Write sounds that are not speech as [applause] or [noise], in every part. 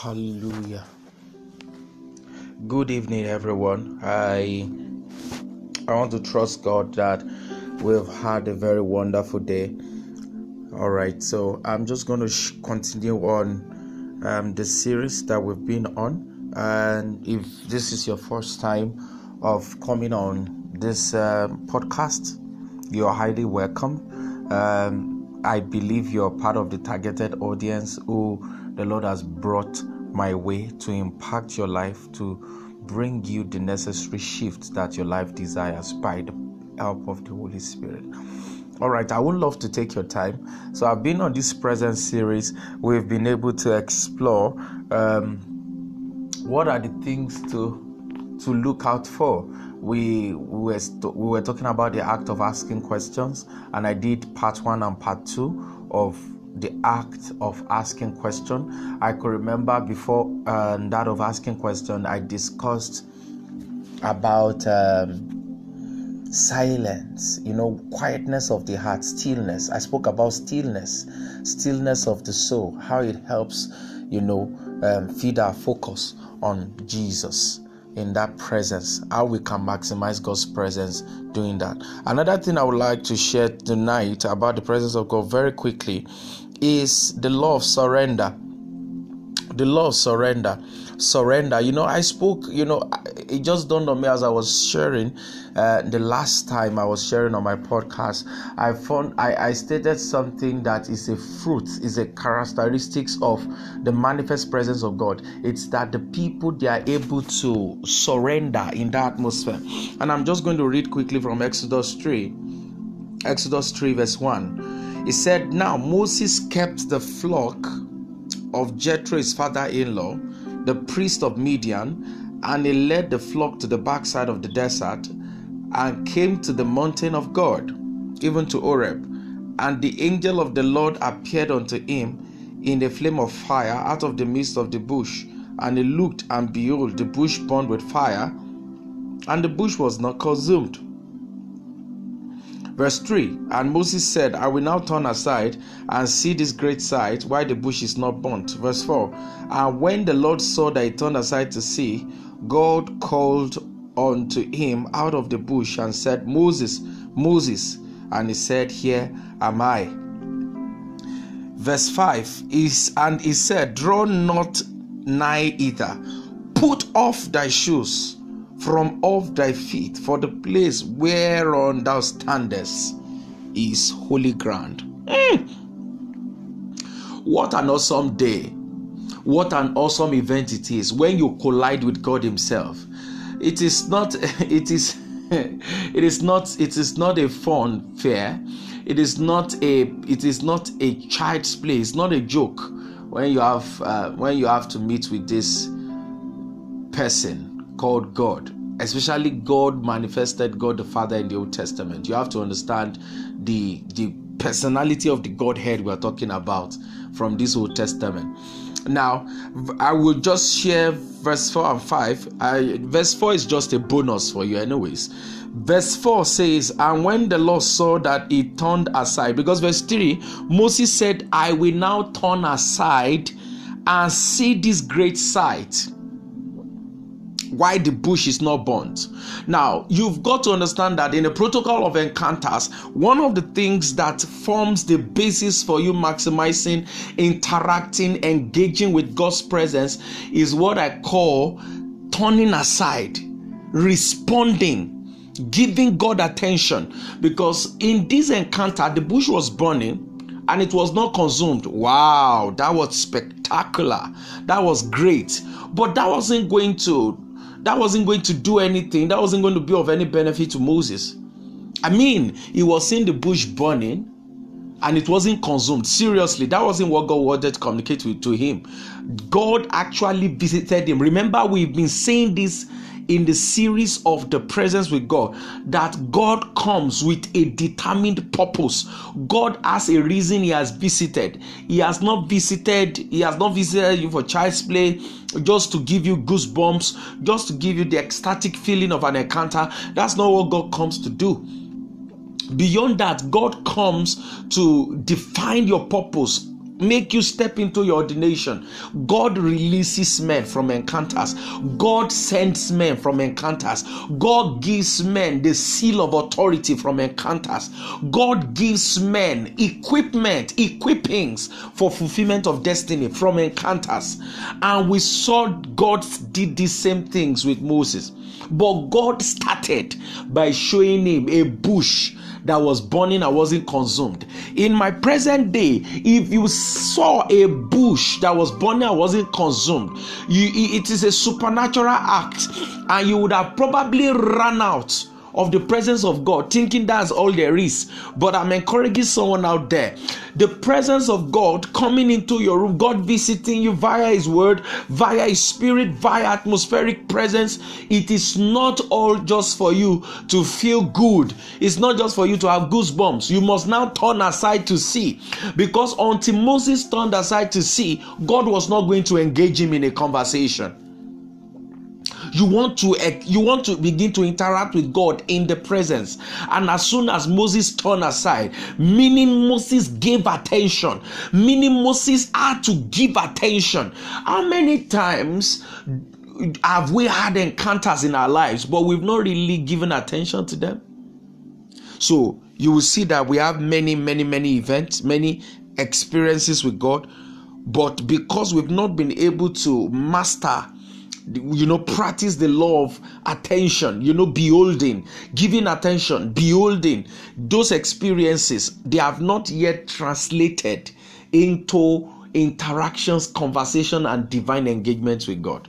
Hallelujah. Good evening, everyone. I I want to trust God that we've had a very wonderful day. All right, so I'm just going to sh- continue on um, the series that we've been on, and if this is your first time of coming on this um, podcast, you're highly welcome. Um, I believe you're part of the targeted audience who the Lord has brought my way to impact your life, to bring you the necessary shift that your life desires by the help of the Holy Spirit. All right, I would love to take your time. So, I've been on this present series, we've been able to explore um, what are the things to to look out for. We, we were st- we were talking about the act of asking questions, and I did part one and part two of the act of asking question. I could remember before uh, that of asking question, I discussed about um, silence, you know, quietness of the heart, stillness. I spoke about stillness, stillness of the soul, how it helps, you know, um, feed our focus on Jesus in that presence, how we can maximize God's presence doing that. Another thing I would like to share tonight about the presence of God very quickly is the law of surrender. The law of surrender. Surrender. You know, I spoke, you know, it just dawned on me as I was sharing uh, the last time I was sharing on my podcast. I found I, I stated something that is a fruit, is a characteristics of the manifest presence of God. It's that the people they are able to surrender in that atmosphere. And I'm just going to read quickly from Exodus 3. Exodus 3, verse 1. He said, Now Moses kept the flock of Jethro, his father in law, the priest of Midian, and he led the flock to the backside of the desert and came to the mountain of God, even to Horeb. And the angel of the Lord appeared unto him in a flame of fire out of the midst of the bush. And he looked, and behold, the bush burned with fire, and the bush was not consumed. Verse 3 And Moses said, I will now turn aside and see this great sight, why the bush is not burnt. Verse 4 And when the Lord saw that he turned aside to see, God called unto him out of the bush and said, Moses, Moses. And he said, Here am I. Verse 5 is and he said, Draw not nigh either, put off thy shoes from off thy feet, for the place whereon thou standest is holy ground. Mm. What an awesome day! What an awesome event it is when you collide with God Himself. It is not, [laughs] it is, [laughs] it is not, it is not a fun fair. It is not a, it is not a child's play. It's not a joke when you have, uh, when you have to meet with this person called God, especially God manifested God the Father in the Old Testament. You have to understand the the personality of the Godhead we're talking about from this Old Testament. Now, I will just share verse 4 and 5. I, verse 4 is just a bonus for you, anyways. Verse 4 says, And when the Lord saw that he turned aside, because verse 3, Moses said, I will now turn aside and see this great sight why the bush is not burnt. Now, you've got to understand that in a protocol of encounters, one of the things that forms the basis for you maximizing, interacting, engaging with God's presence is what I call turning aside, responding. Giving God attention because in this encounter, the bush was burning and it was not consumed. Wow, that was spectacular. That was great. But that wasn't going to that wasn't going to do anything. That wasn't going to be of any benefit to Moses. I mean, he was seeing the bush burning and it wasn't consumed. Seriously, that wasn't what God wanted to communicate with, to him. God actually visited him. Remember, we've been saying this in the series of the presence with God that God comes with a determined purpose. God has a reason He has visited. He has not visited, He has not visited you for child's play just to give you goosebumps, just to give you the ecstatic feeling of an encounter. That's not what God comes to do. Beyond that, God comes to define your purpose make you step into your ordination. God releases men from encounters. God sends men from encounters. God gives men the seal of authority from encounters. God gives men equipment, equippings for fulfillment of destiny from encounters. And we saw God did the same things with Moses. But God started by showing him a bush that was burning and wasn't consumed. In my present day, if you saw a bush that was burning and wasn't consumed, you, it is a supernatural act, and you would have probably run out of the presence of God, thinking that's all there is. But I'm encouraging someone out there. The presence of God coming into your room, God visiting you via His word, via His spirit, via atmospheric presence. It is not all just for you to feel good. It's not just for you to have goosebumps. You must now turn aside to see. Because until Moses turned aside to see, God was not going to engage him in a conversation you want to eh, you want to begin to interact with god in the presence. And as soon as moses turned aside meaning moses gave attention. Meaning moses had to give attention. How many times have we had encounters in our lives but we've not really given attention to them? So you will see that we have many many many events many experiences with god but because we've not been able to master you know practice the law of attention you know beholding giving attention beholding. Those experiences they have not yet translated into interactions conversation and divine engagements with god.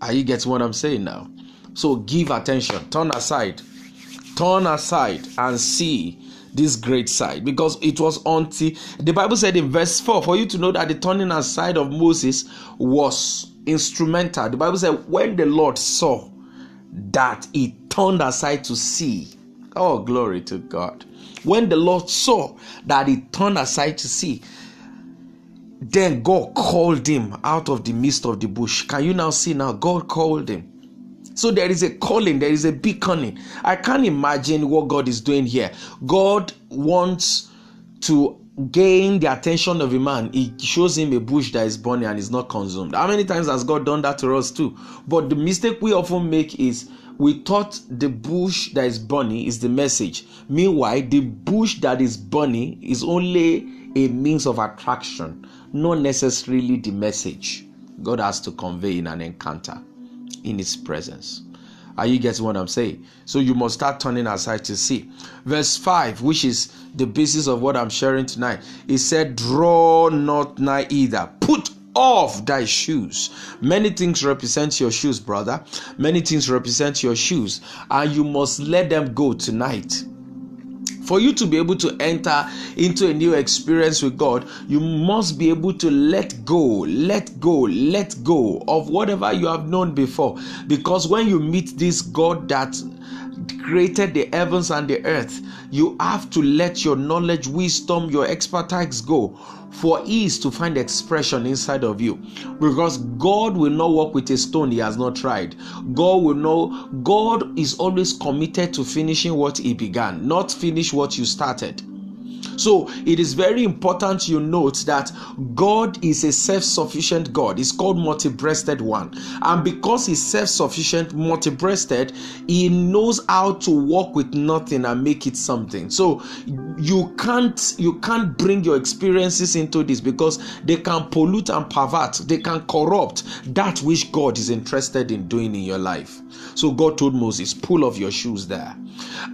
Are you getting what i'm saying now? So give attention. Turn aside. Turn aside and see this great side because it was until the Bible said in verse 4 for you to know that the turning aside of Moses was instrumental. The Bible said when the Lord saw that he turned aside to see. Oh, glory to God. When the Lord saw that he turned aside to see, then God called him out of the midst of the bush. Can you now see now? God called him. So there is a calling, there is a beckoning. I can't imagine what God is doing here. God wants to gain the attention of a man. He shows him a bush that is burning and is not consumed. How many times has God done that to us too? But the mistake we often make is we thought the bush that is burning is the message. Meanwhile, the bush that is burning is only a means of attraction, not necessarily the message God has to convey in an encounter in His presence. Are you getting what I'm saying? So you must start turning aside to see. Verse 5, which is the basis of what I'm sharing tonight, it said, Draw not nigh either. Put off thy shoes. Many things represent your shoes, brother. Many things represent your shoes, and you must let them go tonight. For you to be able to enter into a new experience with God, you must be able to let go, let go, let go of whatever you have known before. Because when you meet this God that created the heavens and the earth, you have to let your knowledge, wisdom, your expertise go for ease to find expression inside of you. Because god will not work with a stone he has not tried. God will know god is always committed to finishing what he began not finish what you started so it is very important you note that God is a self sufficient God. He's called multi breasted one. And because He's self sufficient, multi breasted, He knows how to work with nothing and make it something. So you can't you can't bring your experiences into this because they can pollute and pervert, they can corrupt that which God is interested in doing in your life. So God told Moses, pull off your shoes there.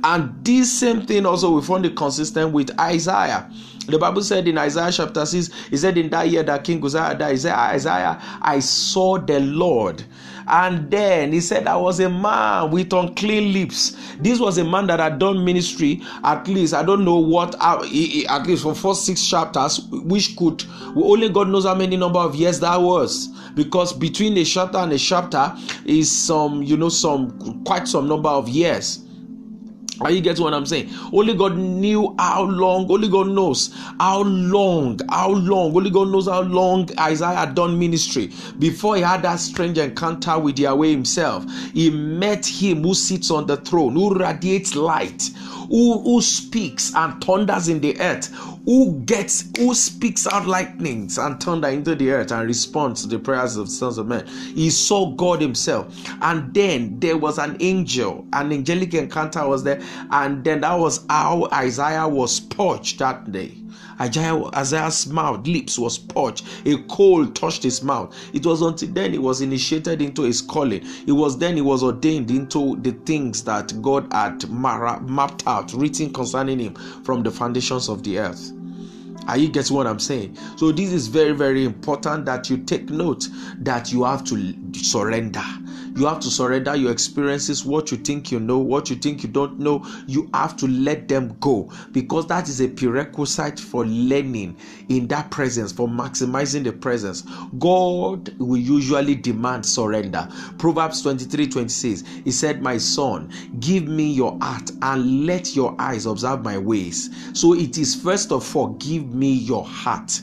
And this same thing also we found it consistent with Isaiah. The Bible said in Isaiah chapter 6, he said, In that year that King Uzziah died, he said, Isaiah, I saw the Lord. And then he said, I was a man with unclean lips. This was a man that had done ministry at least, I don't know what, at least for first six chapters, which could, only God knows how many number of years that was. Because between a chapter and a chapter is some, you know, some, quite some number of years. Are you getting what I'm saying? Only God knew how long, only God knows how long, how long, only God knows how long Isaiah had done ministry before he had that strange encounter with Yahweh himself. He met him who sits on the throne, who radiates light, who, who speaks and thunders in the earth, who gets who speaks out lightnings and thunder into the earth and responds to the prayers of the sons of men. He saw God Himself, and then there was an angel, an angelic encounter was there, and then that was how Isaiah was purged that day. Isaiah, Isaiah's mouth, lips was parched. A coal touched his mouth. It was until then he was initiated into his calling. It was then he was ordained into the things that God had mapped out, written concerning him from the foundations of the earth. Are you getting what I'm saying? So, this is very, very important that you take note that you have to surrender. You have to surrender your experiences, what you think you know, what you think you don't know. You have to let them go because that is a prerequisite for learning in that presence, for maximizing the presence. God will usually demand surrender. Proverbs 23 26, He said, My son, give me your heart and let your eyes observe my ways. So it is first of all, give me your heart.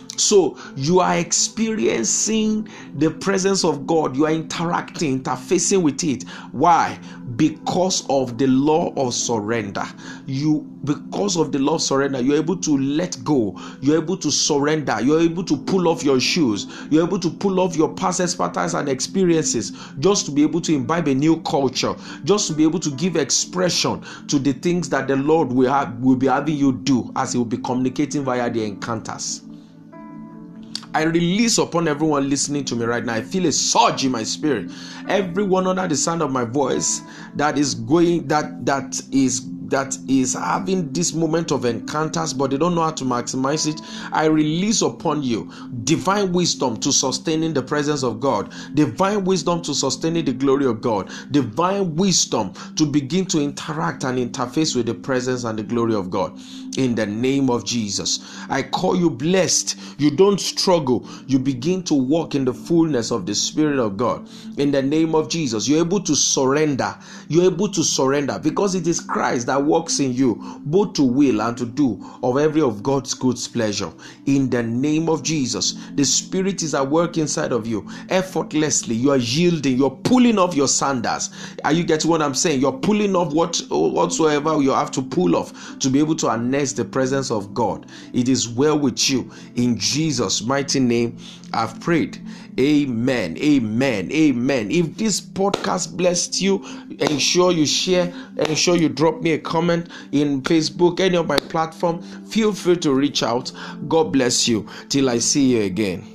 so you are experiencing the presence of God, you are interacting, interfacing with it. Why? Because of the law of surrender. You because of the law of surrender, you're able to let go, you're able to surrender, you're able to pull off your shoes, you're able to pull off your past patterns and experiences just to be able to imbibe a new culture, just to be able to give expression to the things that the Lord will have will be having you do as He will be communicating via the encounters. I release upon everyone listening to me right now. I feel a surge in my spirit. Everyone under the sound of my voice that is going that that is that is having this moment of encounters but they don't know how to maximize it, I release upon you divine wisdom to sustaining the presence of God, divine wisdom to sustaining the glory of God, divine wisdom to begin to interact and interface with the presence and the glory of God. In the name of Jesus, I call you blessed. You don't struggle, you begin to walk in the fullness of the Spirit of God. In the name of Jesus, you're able to surrender. You're able to surrender because it is Christ that works in you, both to will and to do of every of God's good pleasure. In the name of Jesus, the Spirit is at work inside of you. Effortlessly, you are yielding, you're pulling off your sandals. Are you getting what I'm saying? You're pulling off what whatsoever you have to pull off to be able to harness the presence of God. It is well with you. In Jesus' mighty name, I've prayed. Amen. Amen. Amen. If this podcast blessed you, ensure you share, ensure you drop me a comment in Facebook, any of my platform. Feel free to reach out. God bless you. Till I see you again.